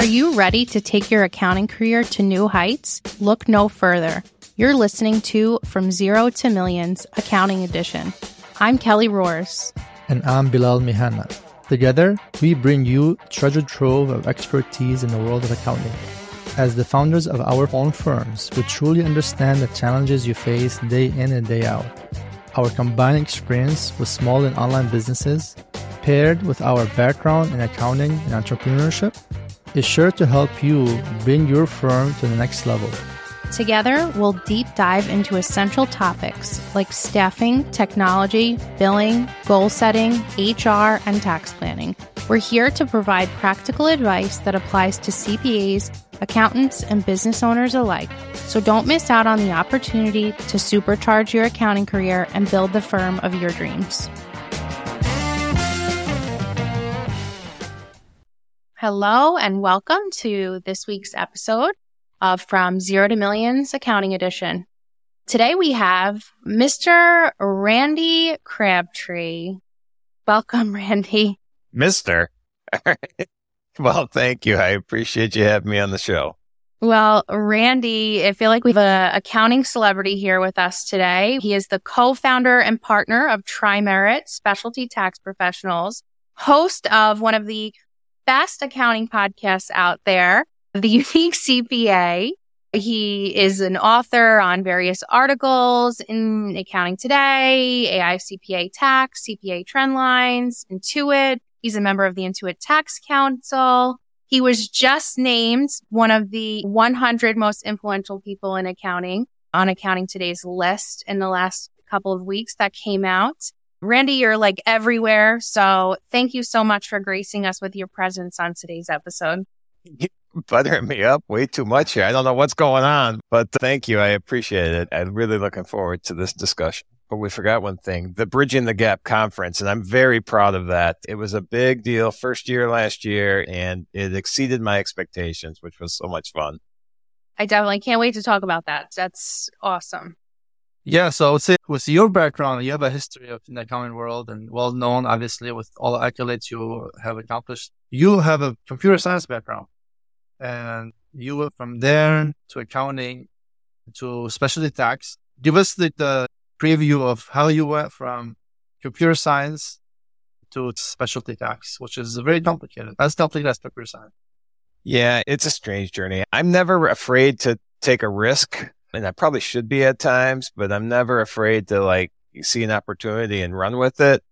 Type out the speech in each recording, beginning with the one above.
Are you ready to take your accounting career to new heights? Look no further. You're listening to From Zero to Millions Accounting Edition. I'm Kelly Roars. And I'm Bilal Mihana. Together, we bring you treasure trove of expertise in the world of accounting. As the founders of our own firms, we truly understand the challenges you face day in and day out. Our combined experience with small and online businesses, paired with our background in accounting and entrepreneurship, is sure to help you bring your firm to the next level. Together, we'll deep dive into essential topics like staffing, technology, billing, goal setting, HR, and tax planning. We're here to provide practical advice that applies to CPAs, accountants, and business owners alike. So don't miss out on the opportunity to supercharge your accounting career and build the firm of your dreams. Hello, and welcome to this week's episode of From Zero to Millions Accounting Edition. Today we have Mr. Randy Crabtree. Welcome, Randy. Mister. well, thank you. I appreciate you having me on the show. Well, Randy, I feel like we have an accounting celebrity here with us today. He is the co-founder and partner of TriMerit Specialty Tax Professionals, host of one of the best accounting podcasts out there, The Unique CPA. He is an author on various articles in Accounting Today, AICPA Tax, CPA Trendlines, Intuit. He's a member of the Intuit Tax Council. He was just named one of the 100 most influential people in accounting on Accounting Today's list in the last couple of weeks that came out. Randy, you're like everywhere. So thank you so much for gracing us with your presence on today's episode. You're buttering me up way too much here. I don't know what's going on, but thank you. I appreciate it. I'm really looking forward to this discussion. But we forgot one thing, the Bridging the Gap conference. And I'm very proud of that. It was a big deal first year last year and it exceeded my expectations, which was so much fun. I definitely can't wait to talk about that. That's awesome. Yeah, so I would say with your background, you have a history of in the accounting world and well known, obviously, with all the accolades you have accomplished. You have a computer science background, and you went from there to accounting to specialty tax. Give us the, the preview of how you went from computer science to specialty tax, which is very complicated. As complicated as computer science. Yeah, it's a strange journey. I'm never afraid to take a risk and I probably should be at times, but I'm never afraid to like see an opportunity and run with it.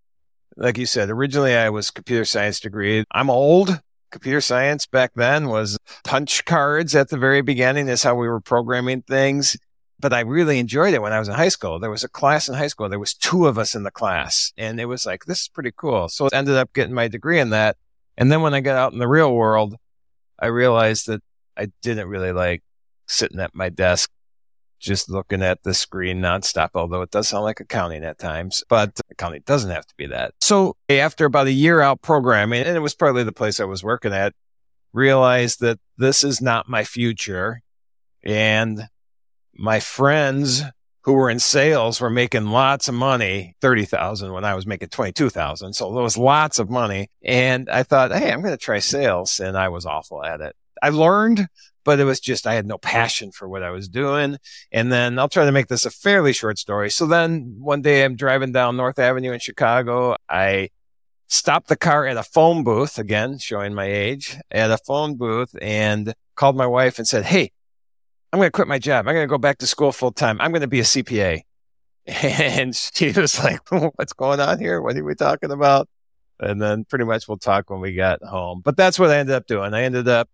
Like you said, originally I was computer science degree. I'm old. Computer science back then was punch cards at the very beginning is how we were programming things. But I really enjoyed it when I was in high school. There was a class in high school. There was two of us in the class and it was like, this is pretty cool. So I ended up getting my degree in that. And then when I got out in the real world, I realized that I didn't really like sitting at my desk just looking at the screen nonstop, although it does sound like accounting at times, but accounting doesn't have to be that. So after about a year out programming, and it was partly the place I was working at, realized that this is not my future. And my friends who were in sales were making lots of money, 30,000 when I was making 22,000. So there was lots of money. And I thought, Hey, I'm going to try sales. And I was awful at it. I learned, but it was just, I had no passion for what I was doing. And then I'll try to make this a fairly short story. So then one day I'm driving down North Avenue in Chicago. I stopped the car at a phone booth again, showing my age at a phone booth and called my wife and said, Hey, I'm going to quit my job. I'm going to go back to school full time. I'm going to be a CPA. And she was like, what's going on here? What are we talking about? And then pretty much we'll talk when we got home. But that's what I ended up doing. I ended up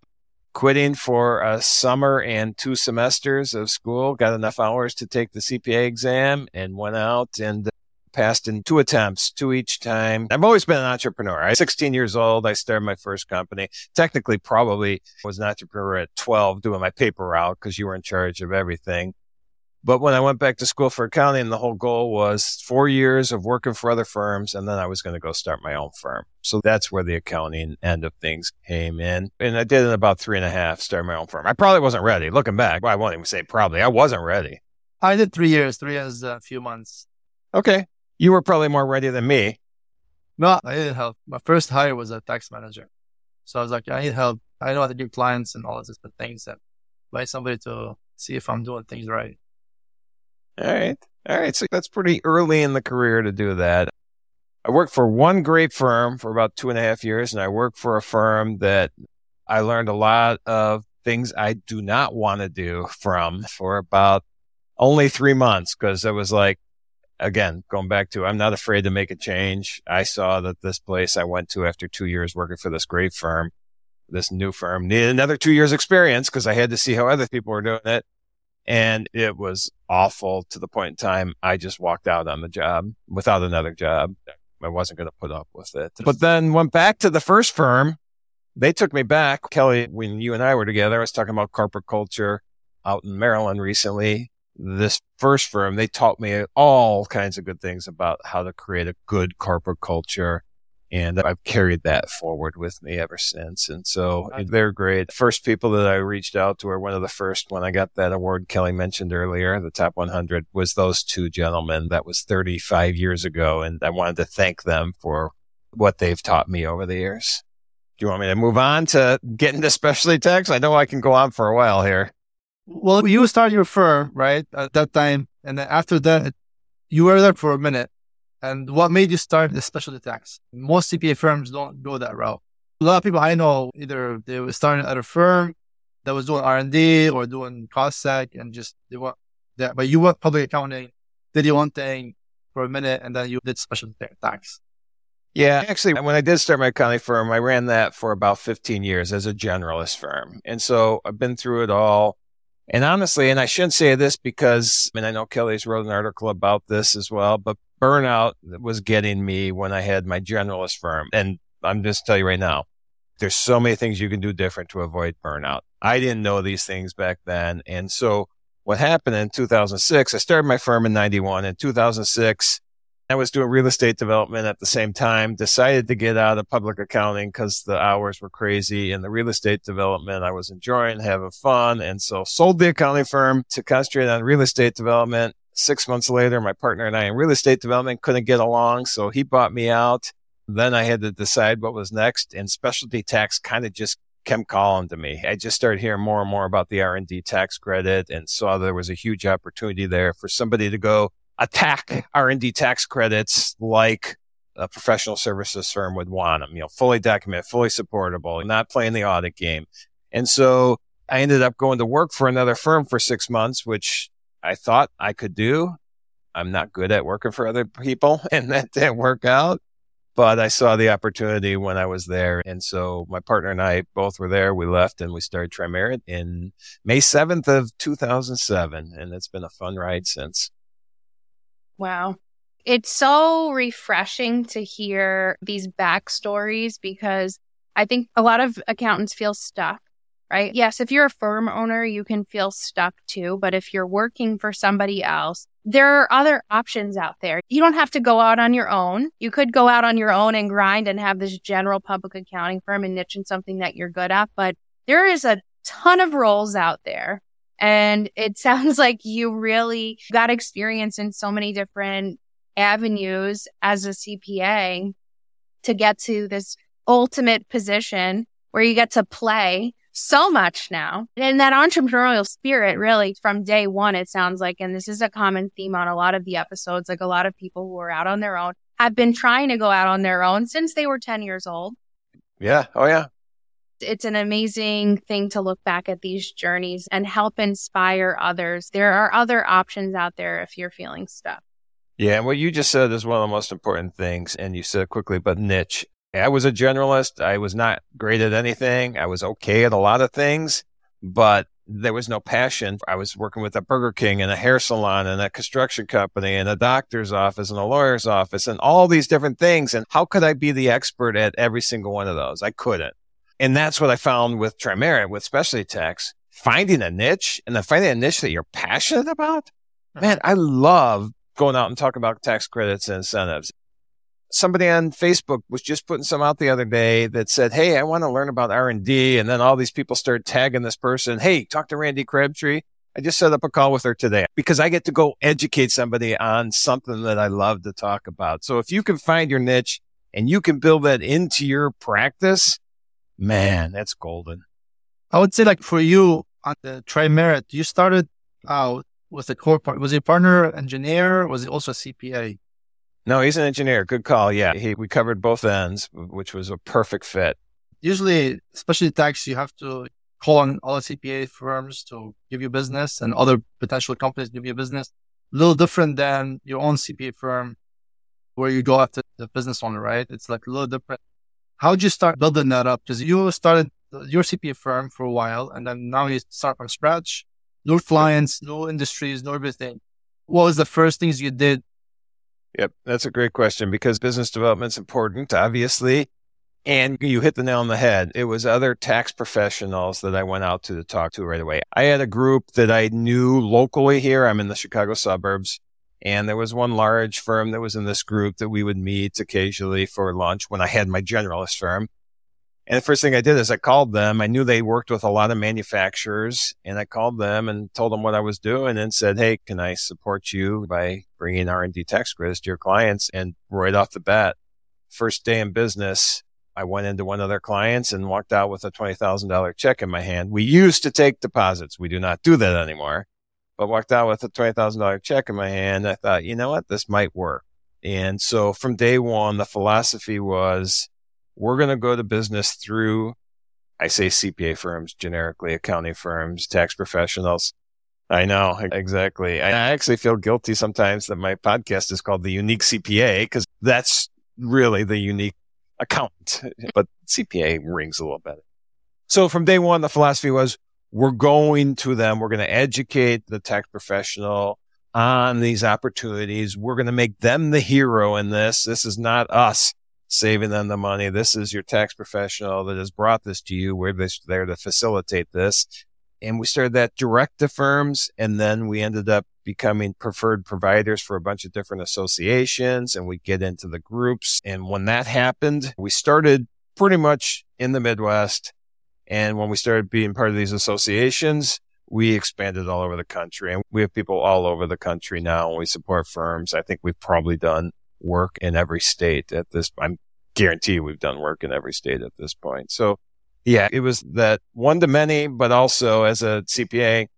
quitting for a summer and two semesters of school, got enough hours to take the CPA exam and went out and uh, passed in two attempts, two each time. I've always been an entrepreneur. I'm 16 years old. I started my first company. Technically, probably was an entrepreneur at 12 doing my paper route because you were in charge of everything. But when I went back to school for accounting, the whole goal was four years of working for other firms. And then I was going to go start my own firm. So that's where the accounting end of things came in. And I did in about three and a half, start my own firm. I probably wasn't ready. Looking back, well, I won't even say probably. I wasn't ready. I did three years, three years, a few months. Okay. You were probably more ready than me. No, I needed help. My first hire was a tax manager. So I was like, I need help. I know how to do clients and all these different things and by somebody to see if I'm doing things right. All right. All right. So that's pretty early in the career to do that. I worked for one great firm for about two and a half years, and I worked for a firm that I learned a lot of things I do not want to do from for about only three months because it was like, again, going back to, I'm not afraid to make a change. I saw that this place I went to after two years working for this great firm, this new firm needed another two years experience because I had to see how other people were doing it. And it was awful to the point in time I just walked out on the job without another job. I wasn't going to put up with it. But then went back to the first firm. They took me back. Kelly, when you and I were together, I was talking about corporate culture out in Maryland recently. This first firm, they taught me all kinds of good things about how to create a good corporate culture and I've carried that forward with me ever since. And so they're great. First people that I reached out to were one of the first when I got that award Kelly mentioned earlier, the top 100 was those two gentlemen. That was 35 years ago. And I wanted to thank them for what they've taught me over the years. Do you want me to move on to getting into specialty tax? I know I can go on for a while here. Well, you started your firm, right? At that time. And then after that, you were there for a minute. And what made you start the specialty tax? Most CPA firms don't go that route. A lot of people I know either they were starting at a firm that was doing R and D or doing cost seg and just they want that. But you went public accounting, did your one thing for a minute, and then you did specialty tax. Yeah, actually, when I did start my accounting firm, I ran that for about 15 years as a generalist firm. And so I've been through it all. And honestly, and I shouldn't say this because, I mean, I know Kelly's wrote an article about this as well, but burnout was getting me when I had my generalist firm. And I'm just tell you right now, there's so many things you can do different to avoid burnout. I didn't know these things back then. And so what happened in 2006, I started my firm in 91. In 2006, I was doing real estate development at the same time, decided to get out of public accounting because the hours were crazy and the real estate development I was enjoying, having fun. And so sold the accounting firm to concentrate on real estate development Six months later, my partner and I in real estate development couldn't get along. So he bought me out. Then I had to decide what was next and specialty tax kind of just kept calling to me. I just started hearing more and more about the R&D tax credit and saw there was a huge opportunity there for somebody to go attack R&D tax credits like a professional services firm would want them, you know, fully documented, fully supportable, not playing the audit game. And so I ended up going to work for another firm for six months, which I thought I could do. I'm not good at working for other people and that didn't work out. But I saw the opportunity when I was there. And so my partner and I both were there. We left and we started Tri-Merit in May 7th of 2007. And it's been a fun ride since. Wow. It's so refreshing to hear these backstories because I think a lot of accountants feel stuck right? Yes, if you're a firm owner, you can feel stuck too. But if you're working for somebody else, there are other options out there. You don't have to go out on your own. You could go out on your own and grind and have this general public accounting firm and niche in something that you're good at. But there is a ton of roles out there. And it sounds like you really got experience in so many different avenues as a CPA to get to this ultimate position where you get to play so much now. And that entrepreneurial spirit really from day one, it sounds like, and this is a common theme on a lot of the episodes, like a lot of people who are out on their own have been trying to go out on their own since they were 10 years old. Yeah. Oh, yeah. It's an amazing thing to look back at these journeys and help inspire others. There are other options out there if you're feeling stuck. Yeah. And what you just said is one of the most important things. And you said quickly, but niche. I was a generalist. I was not great at anything. I was okay at a lot of things, but there was no passion. I was working with a Burger King and a hair salon and a construction company and a doctor's office and a lawyer's office and all these different things. And how could I be the expert at every single one of those? I couldn't. And that's what I found with Tri-Merit, with specialty tax, finding a niche and then finding a niche that you're passionate about. Man, I love going out and talking about tax credits and incentives somebody on Facebook was just putting some out the other day that said, Hey, I want to learn about R&D. And then all these people started tagging this person. Hey, talk to Randy Crabtree. I just set up a call with her today because I get to go educate somebody on something that I love to talk about. So if you can find your niche and you can build that into your practice, man, that's golden. I would say like for you on the TriMerit, you started out with a core part. Was a partner engineer? Was he also a CPA? No, he's an engineer. Good call. Yeah. He, we covered both ends, which was a perfect fit. Usually, especially tax, you have to call on all the CPA firms to give you business and other potential companies give you business. A little different than your own CPA firm where you go after the business owner, right? It's like a little different. How did you start building that up? Because you started your CPA firm for a while and then now you start from scratch. No clients, no industries, no everything. What was the first things you did? Yep, that's a great question because business development's important, obviously. And you hit the nail on the head. It was other tax professionals that I went out to, to talk to right away. I had a group that I knew locally here. I'm in the Chicago suburbs. And there was one large firm that was in this group that we would meet occasionally for lunch when I had my generalist firm. And the first thing I did is I called them. I knew they worked with a lot of manufacturers and I called them and told them what I was doing and said, Hey, can I support you by bringing R&D tax credits to your clients? And right off the bat, first day in business, I went into one of their clients and walked out with a $20,000 check in my hand. We used to take deposits. We do not do that anymore, but walked out with a $20,000 check in my hand. I thought, you know what? This might work. And so from day one, the philosophy was we're going to go to business through, I say CPA firms, generically accounting firms, tax professionals. I know exactly. I actually feel guilty sometimes that my podcast is called the unique CPA because that's really the unique accountant, but CPA rings a little better. So from day one, the philosophy was we're going to them. We're going to educate the tax professional on these opportunities. We're going to make them the hero in this. This is not us saving them the money. This is your tax professional that has brought this to you. We're there to facilitate this. And we started that direct to firms. And then we ended up becoming preferred providers for a bunch of different associations and we get into the groups. And when that happened, we started pretty much in the Midwest. And when we started being part of these associations, we expanded all over the country and we have people all over the country now we support firms. I think we've probably done work in every state at this. I'm guarantee we've done work in every state at this point. So yeah, it was that one to many, but also as a CPA,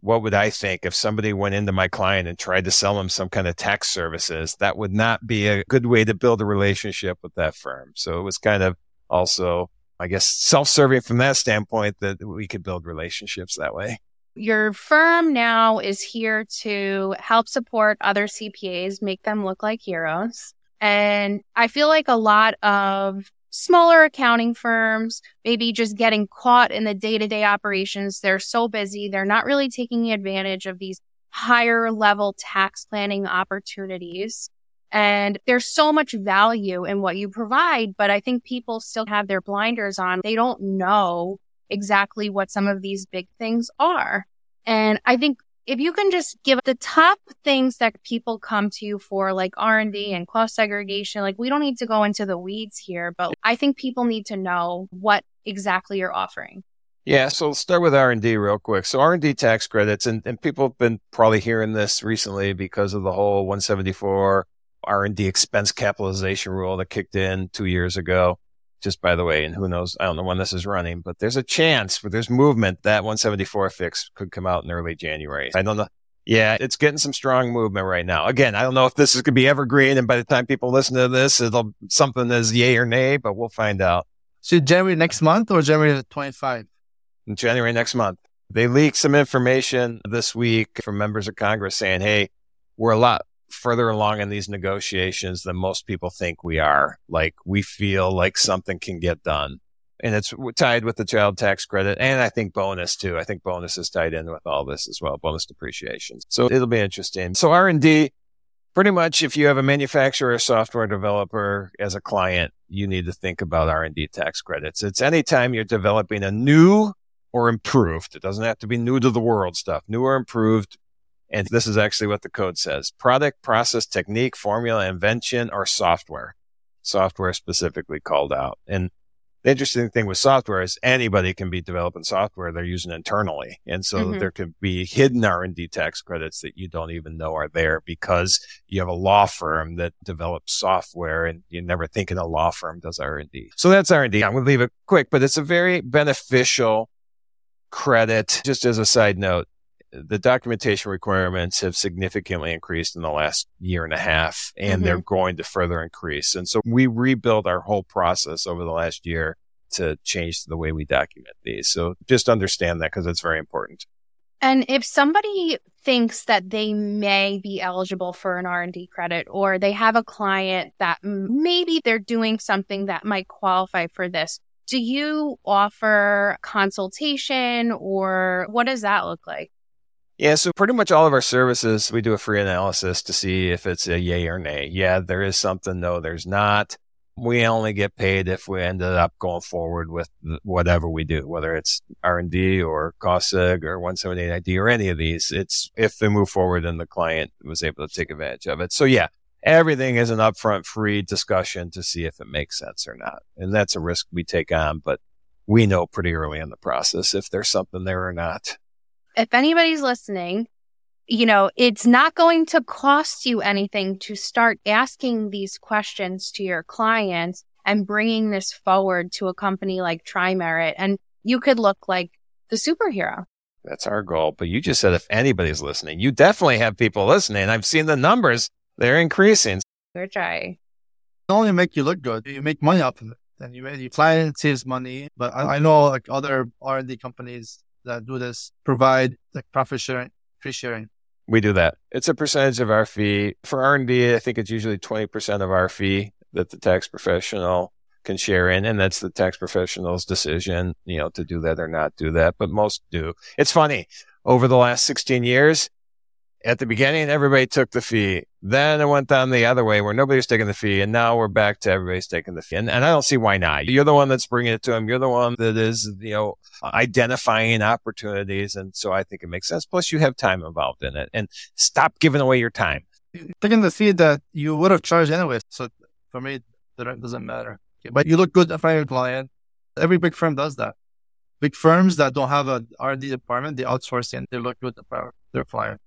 what would I think if somebody went into my client and tried to sell them some kind of tax services? That would not be a good way to build a relationship with that firm. So it was kind of also, I guess, self-serving from that standpoint that we could build relationships that way. Your firm now is here to help support other CPAs, make them look like heroes. And I feel like a lot of smaller accounting firms, maybe just getting caught in the day to day operations. They're so busy. They're not really taking advantage of these higher level tax planning opportunities. And there's so much value in what you provide, but I think people still have their blinders on. They don't know exactly what some of these big things are. And I think if you can just give the top things that people come to you for, like R&D and cost segregation, like we don't need to go into the weeds here, but I think people need to know what exactly you're offering. Yeah, so let's start with R&D real quick. So R&D tax credits, and, and people have been probably hearing this recently because of the whole 174 R&D expense capitalization rule that kicked in two years ago just by the way, and who knows, I don't know when this is running, but there's a chance, but there's movement that 174 fix could come out in early January. I don't know. Yeah, it's getting some strong movement right now. Again, I don't know if this is going to be evergreen, and by the time people listen to this, it'll something is yay or nay, but we'll find out. So January next month or January 25? January next month. They leaked some information this week from members of Congress saying, "Hey, we're a lot further along in these negotiations than most people think we are. Like we feel like something can get done. And it's tied with the child tax credit. And I think bonus too. I think bonus is tied in with all this as well, bonus depreciation. So it'll be interesting. So R&D, pretty much if you have a manufacturer or software developer as a client, you need to think about R&D tax credits. It's anytime you're developing a new or improved. It doesn't have to be new to the world stuff, new or improved and this is actually what the code says. Product, process, technique, formula, invention, or software. Software specifically called out. And the interesting thing with software is anybody can be developing software they're using internally. And so mm-hmm. there could be hidden R&D tax credits that you don't even know are there because you have a law firm that develops software and you're never thinking a law firm does R&D. So that's R&D. I'm going to leave it quick, but it's a very beneficial credit. Just as a side note, the documentation requirements have significantly increased in the last year and a half, and mm-hmm. they're going to further increase. And so we rebuilt our whole process over the last year to change the way we document these. So just understand that because it's very important. And if somebody thinks that they may be eligible for an R&D credit or they have a client that maybe they're doing something that might qualify for this, do you offer consultation or what does that look like? Yeah, so pretty much all of our services, we do a free analysis to see if it's a yay or nay. Yeah, there is something. No, there's not. We only get paid if we ended up going forward with whatever we do, whether it's R&D or cost seg or 179D or any of these. It's if they move forward and the client was able to take advantage of it. So yeah, everything is an upfront free discussion to see if it makes sense or not. And that's a risk we take on, but we know pretty early in the process if there's something there or not if anybody's listening, you know, it's not going to cost you anything to start asking these questions to your clients and bringing this forward to a company like TriMerit. And you could look like the superhero. That's our goal. But you just said if anybody's listening, you definitely have people listening. I've seen the numbers, they're increasing. Good try. Not only make you look good, you make money off of it. And you, your client saves money. But I, I know like other R&D companies, that do this provide like profit sharing, free sharing? We do that. It's a percentage of our fee. For R&D, I think it's usually 20% of our fee that the tax professional can share in. And that's the tax professional's decision, you know, to do that or not do that. But most do. It's funny. Over the last 16 years, at the beginning, everybody took the fee. Then it went down the other way where nobody was taking the fee. And now we're back to everybody's taking the fee. And, and I don't see why not. You're the one that's bringing it to them. You're the one that is, you know, identifying opportunities. And so I think it makes sense. Plus you have time involved in it and stop giving away your time. Taking the fee that you would have charged anyway. So for me, it doesn't matter. But you look good in front of your client. Every big firm does that. Big firms that don't have a R&D department, they outsource and they look good in front of their client.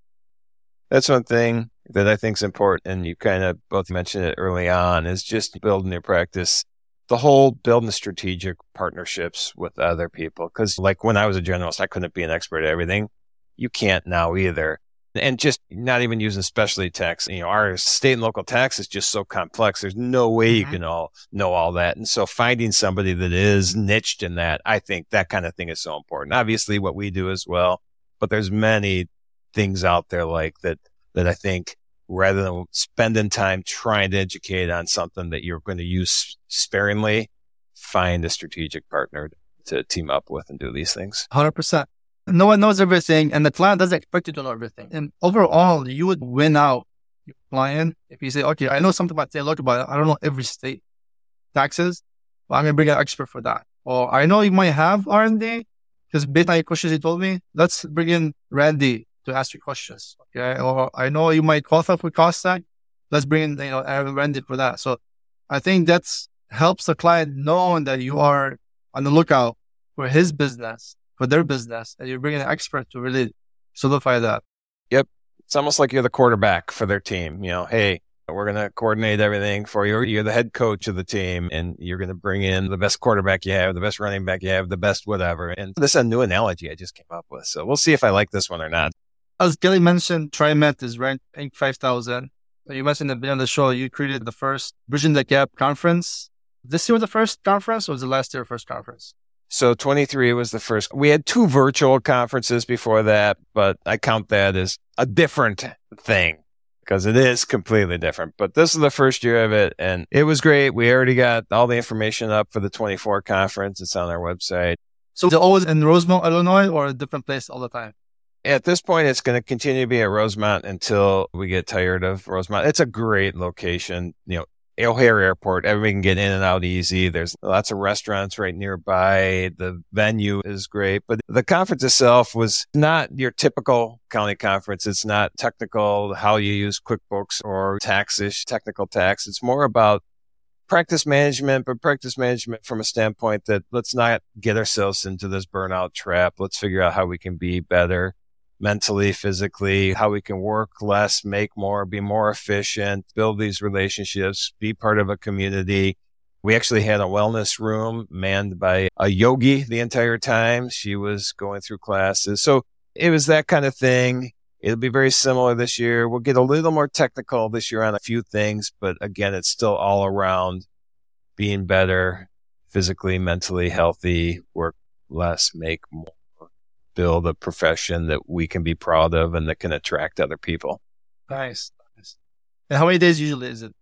That's one thing that I think is important. And you kind of both mentioned it early on is just building your practice. The whole building strategic partnerships with other people. Cause like when I was a generalist, I couldn't be an expert at everything. You can't now either. And just not even using specialty tax. You know, our state and local tax is just so complex. There's no way you mm-hmm. can all know all that. And so finding somebody that is niched in that, I think that kind of thing is so important. Obviously what we do as well, but there's many things out there like that, that I think rather than spending time trying to educate on something that you're going to use sparingly, find a strategic partner to team up with and do these things. 100%. No one knows everything and the client doesn't expect you to know everything. And overall, you would win out your client if you say, okay, I know something about state but I don't know every state taxes, but I'm going to bring an expert for that. Or I know you might have R&D because based on your questions you told me, let's bring in Randy to ask you questions. Okay. Or I know you might qualify for cost seg. Let's bring in, you know, Aaron Randy for that. So I think that's helps the client know that you are on the lookout for his business, for their business, and you're bringing an expert to really solidify that. Yep. It's almost like you're the quarterback for their team. You know, hey, we're going to coordinate everything for you. You're the head coach of the team and you're going to bring in the best quarterback you have, the best running back you have, the best whatever. And this is a new analogy I just came up with. So we'll see if I like this one or not as Kelly mentioned, TriMerit is ranked 5000. You mentioned at the beginning of the show, you created the first Bridging the Gap conference. This year was the first conference or was the last year first conference? So 23 was the first. We had two virtual conferences before that, but I count that as a different thing because it is completely different. But this is the first year of it and it was great. We already got all the information up for the 24 conference. It's on our website. So is it always in Rosemont, Illinois or a different place all the time? At this point, it's going to continue to be at Rosemont until we get tired of Rosemont. It's a great location. You know, O'Hare Airport, everybody can get in and out easy. There's lots of restaurants right nearby. The venue is great, but the conference itself was not your typical county conference. It's not technical, how you use QuickBooks or taxish, technical tax. It's more about practice management, but practice management from a standpoint that let's not get ourselves into this burnout trap. Let's figure out how we can be better mentally, physically, how we can work less, make more, be more efficient, build these relationships, be part of a community. We actually had a wellness room manned by a yogi the entire time. She was going through classes. So it was that kind of thing. It'll be very similar this year. We'll get a little more technical this year on a few things, but again, it's still all around being better, physically, mentally healthy, work less, make more, build a profession that we can be proud of and that can attract other people. Nice. nice. And how many days usually is it?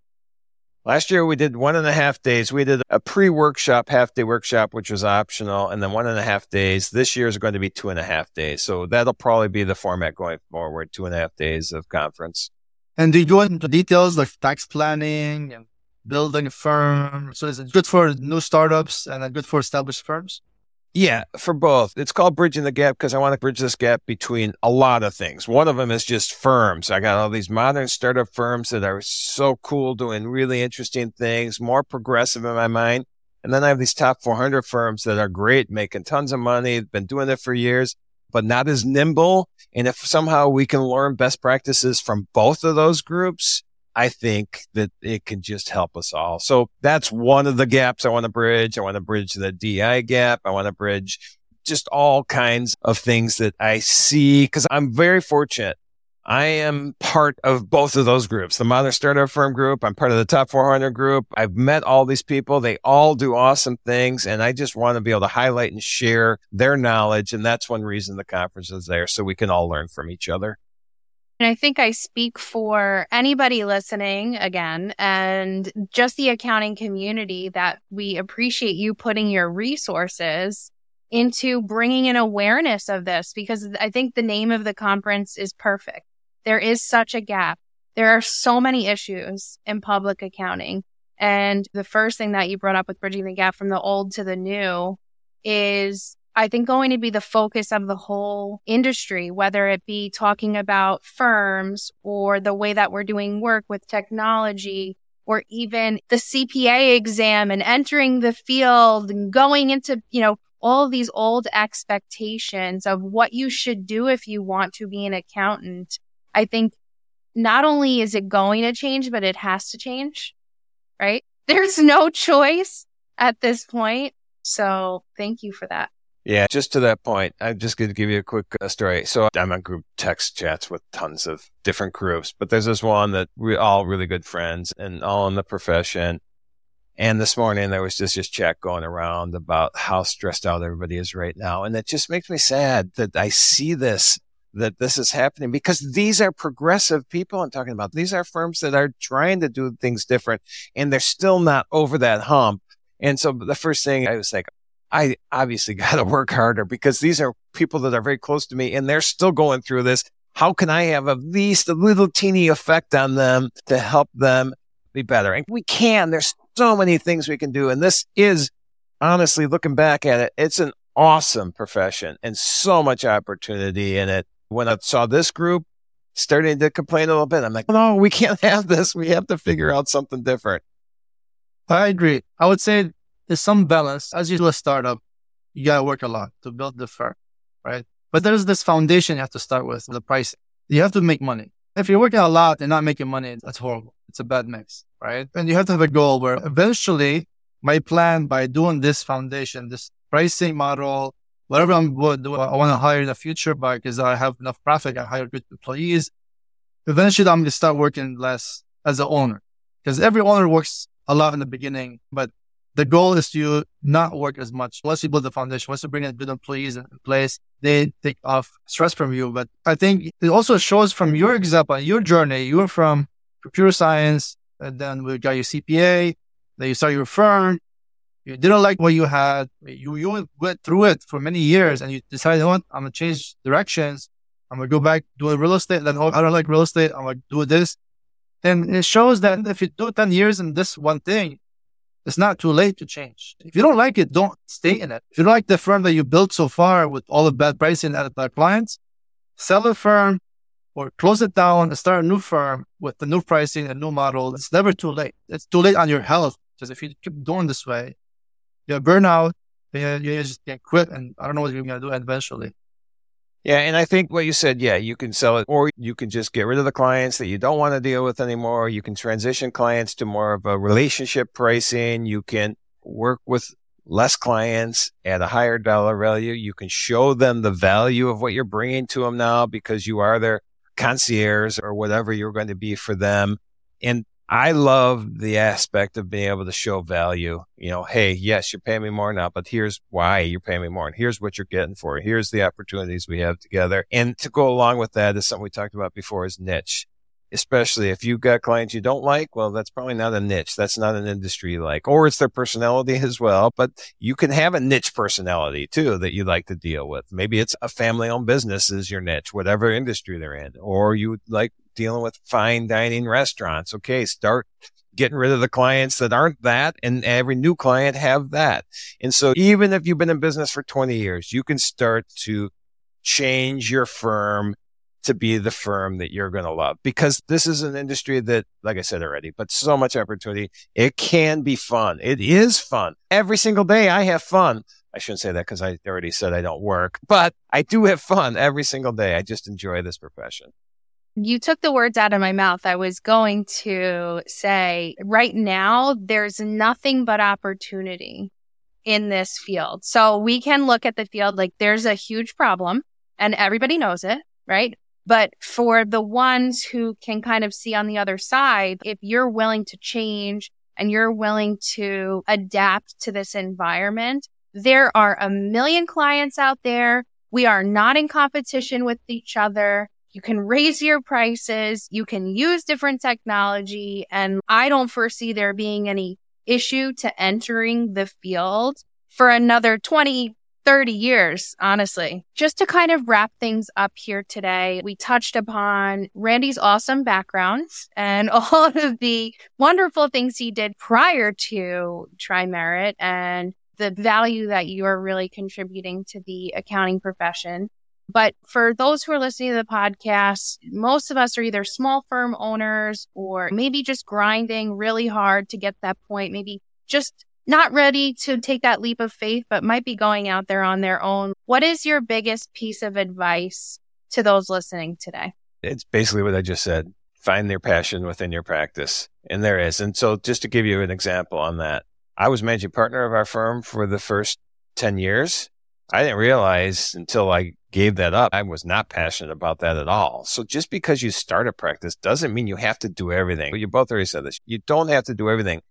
Last year we did one and a half days. We did a pre-workshop, half day workshop, which was optional, and then one and a half days. This year is going to be two and a half days. So that'll probably be the format going forward, two and a half days of conference. And do you go into details like tax planning and building a firm? So is it good for new startups and good for established firms? Yeah, for both. It's called bridging the gap because I want to bridge this gap between a lot of things. One of them is just firms. I got all these modern startup firms that are so cool, doing really interesting things, more progressive in my mind. And then I have these top 400 firms that are great, making tons of money, been doing it for years, but not as nimble. And if somehow we can learn best practices from both of those groups, I think that it can just help us all. So that's one of the gaps I want to bridge. I want to bridge the DI gap. I want to bridge just all kinds of things that I see because I'm very fortunate. I am part of both of those groups, the modern startup firm group. I'm part of the top 400 group. I've met all these people. They all do awesome things. And I just want to be able to highlight and share their knowledge. And that's one reason the conference is there. So we can all learn from each other. And I think I speak for anybody listening again and just the accounting community that we appreciate you putting your resources into bringing an awareness of this because I think the name of the conference is perfect. There is such a gap. There are so many issues in public accounting. And the first thing that you brought up with bridging the gap from the old to the new is I think going to be the focus of the whole industry, whether it be talking about firms or the way that we're doing work with technology or even the CPA exam and entering the field and going into, you know, all these old expectations of what you should do if you want to be an accountant. I think not only is it going to change, but it has to change, right? There's no choice at this point. So thank you for that. Yeah, just to that point, I'm just going to give you a quick uh, story. So I'm on group text chats with tons of different groups, but there's this one that we're all really good friends and all in the profession. And this morning there was just this chat going around about how stressed out everybody is right now. And it just makes me sad that I see this, that this is happening because these are progressive people I'm talking about. These are firms that are trying to do things different and they're still not over that hump. And so the first thing I was like, I obviously got to work harder because these are people that are very close to me and they're still going through this. How can I have at least a little teeny effect on them to help them be better? And we can. There's so many things we can do. And this is honestly looking back at it, it's an awesome profession and so much opportunity in it. When I saw this group starting to complain a little bit, I'm like, no, we can't have this. We have to figure out something different. I agree. I would say there's some balance. As you do a startup, you gotta work a lot to build the firm, right? But there's this foundation you have to start with, the pricing. You have to make money. If you're working a lot and not making money, that's horrible. It's a bad mix, right? And you have to have a goal where eventually my plan by doing this foundation, this pricing model, whatever I'm doing, I want to hire in the future because I have enough profit, I hire good employees. Eventually I'm going to start working less as an owner because every owner works a lot in the beginning, but the goal is to not work as much. Once you build the foundation, once you bring in good employees in place, they take off stress from you. But I think it also shows from your example, your journey, you were from computer science, and then we got your CPA, then you start your firm. You didn't like what you had. You, you went through it for many years and you decided, you know what, I'm going to change directions. I'm going to go back doing real estate. Then, oh, I don't like real estate. I'm going to do this. And it shows that if you do 10 years in this one thing, it's not too late to change. If you don't like it, don't stay in it. If you don't like the firm that you built so far with all the bad pricing at the clients, sell the firm or close it down and start a new firm with the new pricing and new model. It's never too late. It's too late on your health because if you keep doing this way, you burn out, you just can't quit and I don't know what you're going to do eventually. Yeah. And I think what you said, yeah, you can sell it or you can just get rid of the clients that you don't want to deal with anymore. You can transition clients to more of a relationship pricing. You can work with less clients at a higher dollar value. You can show them the value of what you're bringing to them now because you are their concierge or whatever you're going to be for them. And I love the aspect of being able to show value. You know, hey, yes, you're paying me more now, but here's why you're paying me more. And here's what you're getting for it. Here's the opportunities we have together. And to go along with that is something we talked about before is niche especially if you've got clients you don't like, well, that's probably not a niche. That's not an industry like, or it's their personality as well. But you can have a niche personality too that you like to deal with. Maybe it's a family owned business is your niche, whatever industry they're in, or you like dealing with fine dining restaurants. Okay. Start getting rid of the clients that aren't that and every new client have that. And so even if you've been in business for 20 years, you can start to change your firm to be the firm that you're going to love because this is an industry that, like I said already, but so much opportunity. It can be fun. It is fun. Every single day I have fun. I shouldn't say that because I already said I don't work, but I do have fun every single day. I just enjoy this profession. You took the words out of my mouth. I was going to say right now, there's nothing but opportunity in this field. So we can look at the field like there's a huge problem and everybody knows it, right? But for the ones who can kind of see on the other side, if you're willing to change and you're willing to adapt to this environment, there are a million clients out there. We are not in competition with each other. You can raise your prices. You can use different technology. And I don't foresee there being any issue to entering the field for another 20, 30 years, honestly. Just to kind of wrap things up here today, we touched upon Randy's awesome background and all of the wonderful things he did prior to TriMerit and the value that you are really contributing to the accounting profession. But for those who are listening to the podcast, most of us are either small firm owners or maybe just grinding really hard to get that point, maybe just not ready to take that leap of faith, but might be going out there on their own. What is your biggest piece of advice to those listening today? It's basically what I just said. Find their passion within your practice. And there is. And so just to give you an example on that, I was managing partner of our firm for the first 10 years. I didn't realize until I gave that up, I was not passionate about that at all. So just because you start a practice doesn't mean you have to do everything. You both already said this. You don't have to do everything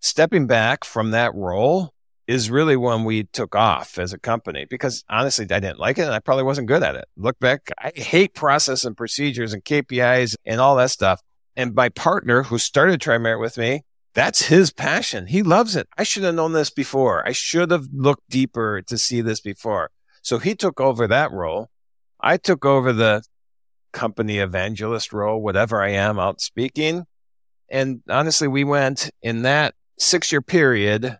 stepping back from that role is really when we took off as a company because honestly, I didn't like it and I probably wasn't good at it. Look back, I hate process and procedures and KPIs and all that stuff. And my partner who started TriMerit with me, that's his passion. He loves it. I should have known this before. I should have looked deeper to see this before. So he took over that role. I took over the company evangelist role, whatever I am out speaking. And honestly, we went in that six year period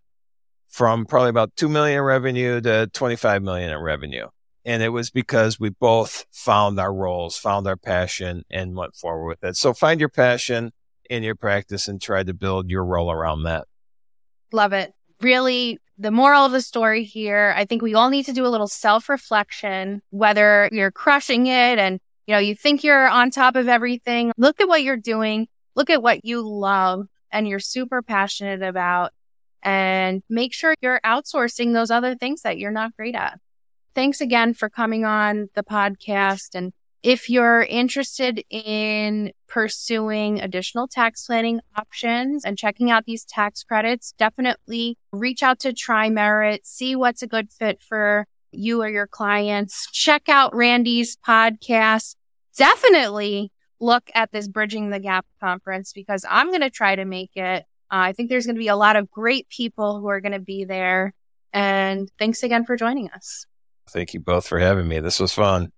from probably about 2 million in revenue to 25 million in revenue. And it was because we both found our roles, found our passion and went forward with it. So find your passion in your practice and try to build your role around that. Love it. Really, the moral of the story here, I think we all need to do a little self reflection, whether you're crushing it and, you know, you think you're on top of everything. Look at what you're doing. Look at what you love and you're super passionate about and make sure you're outsourcing those other things that you're not great at. Thanks again for coming on the podcast. And if you're interested in pursuing additional tax planning options and checking out these tax credits, definitely reach out to TriMerit, see what's a good fit for you or your clients. Check out Randy's podcast. Definitely look at this Bridging the Gap conference because I'm going to try to make it. Uh, I think there's going to be a lot of great people who are going to be there. And thanks again for joining us. Thank you both for having me. This was fun.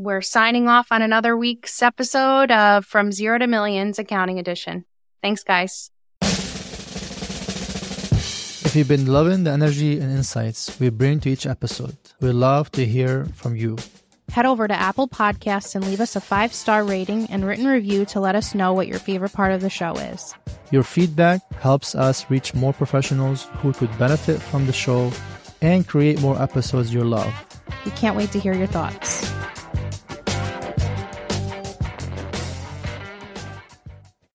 We're signing off on another week's episode of From Zero to Millions Accounting Edition. Thanks, guys. If you've been loving the energy and insights we bring to each episode, we'd love to hear from you. Head over to Apple Podcasts and leave us a five star rating and written review to let us know what your favorite part of the show is. Your feedback helps us reach more professionals who could benefit from the show and create more episodes you love. We can't wait to hear your thoughts.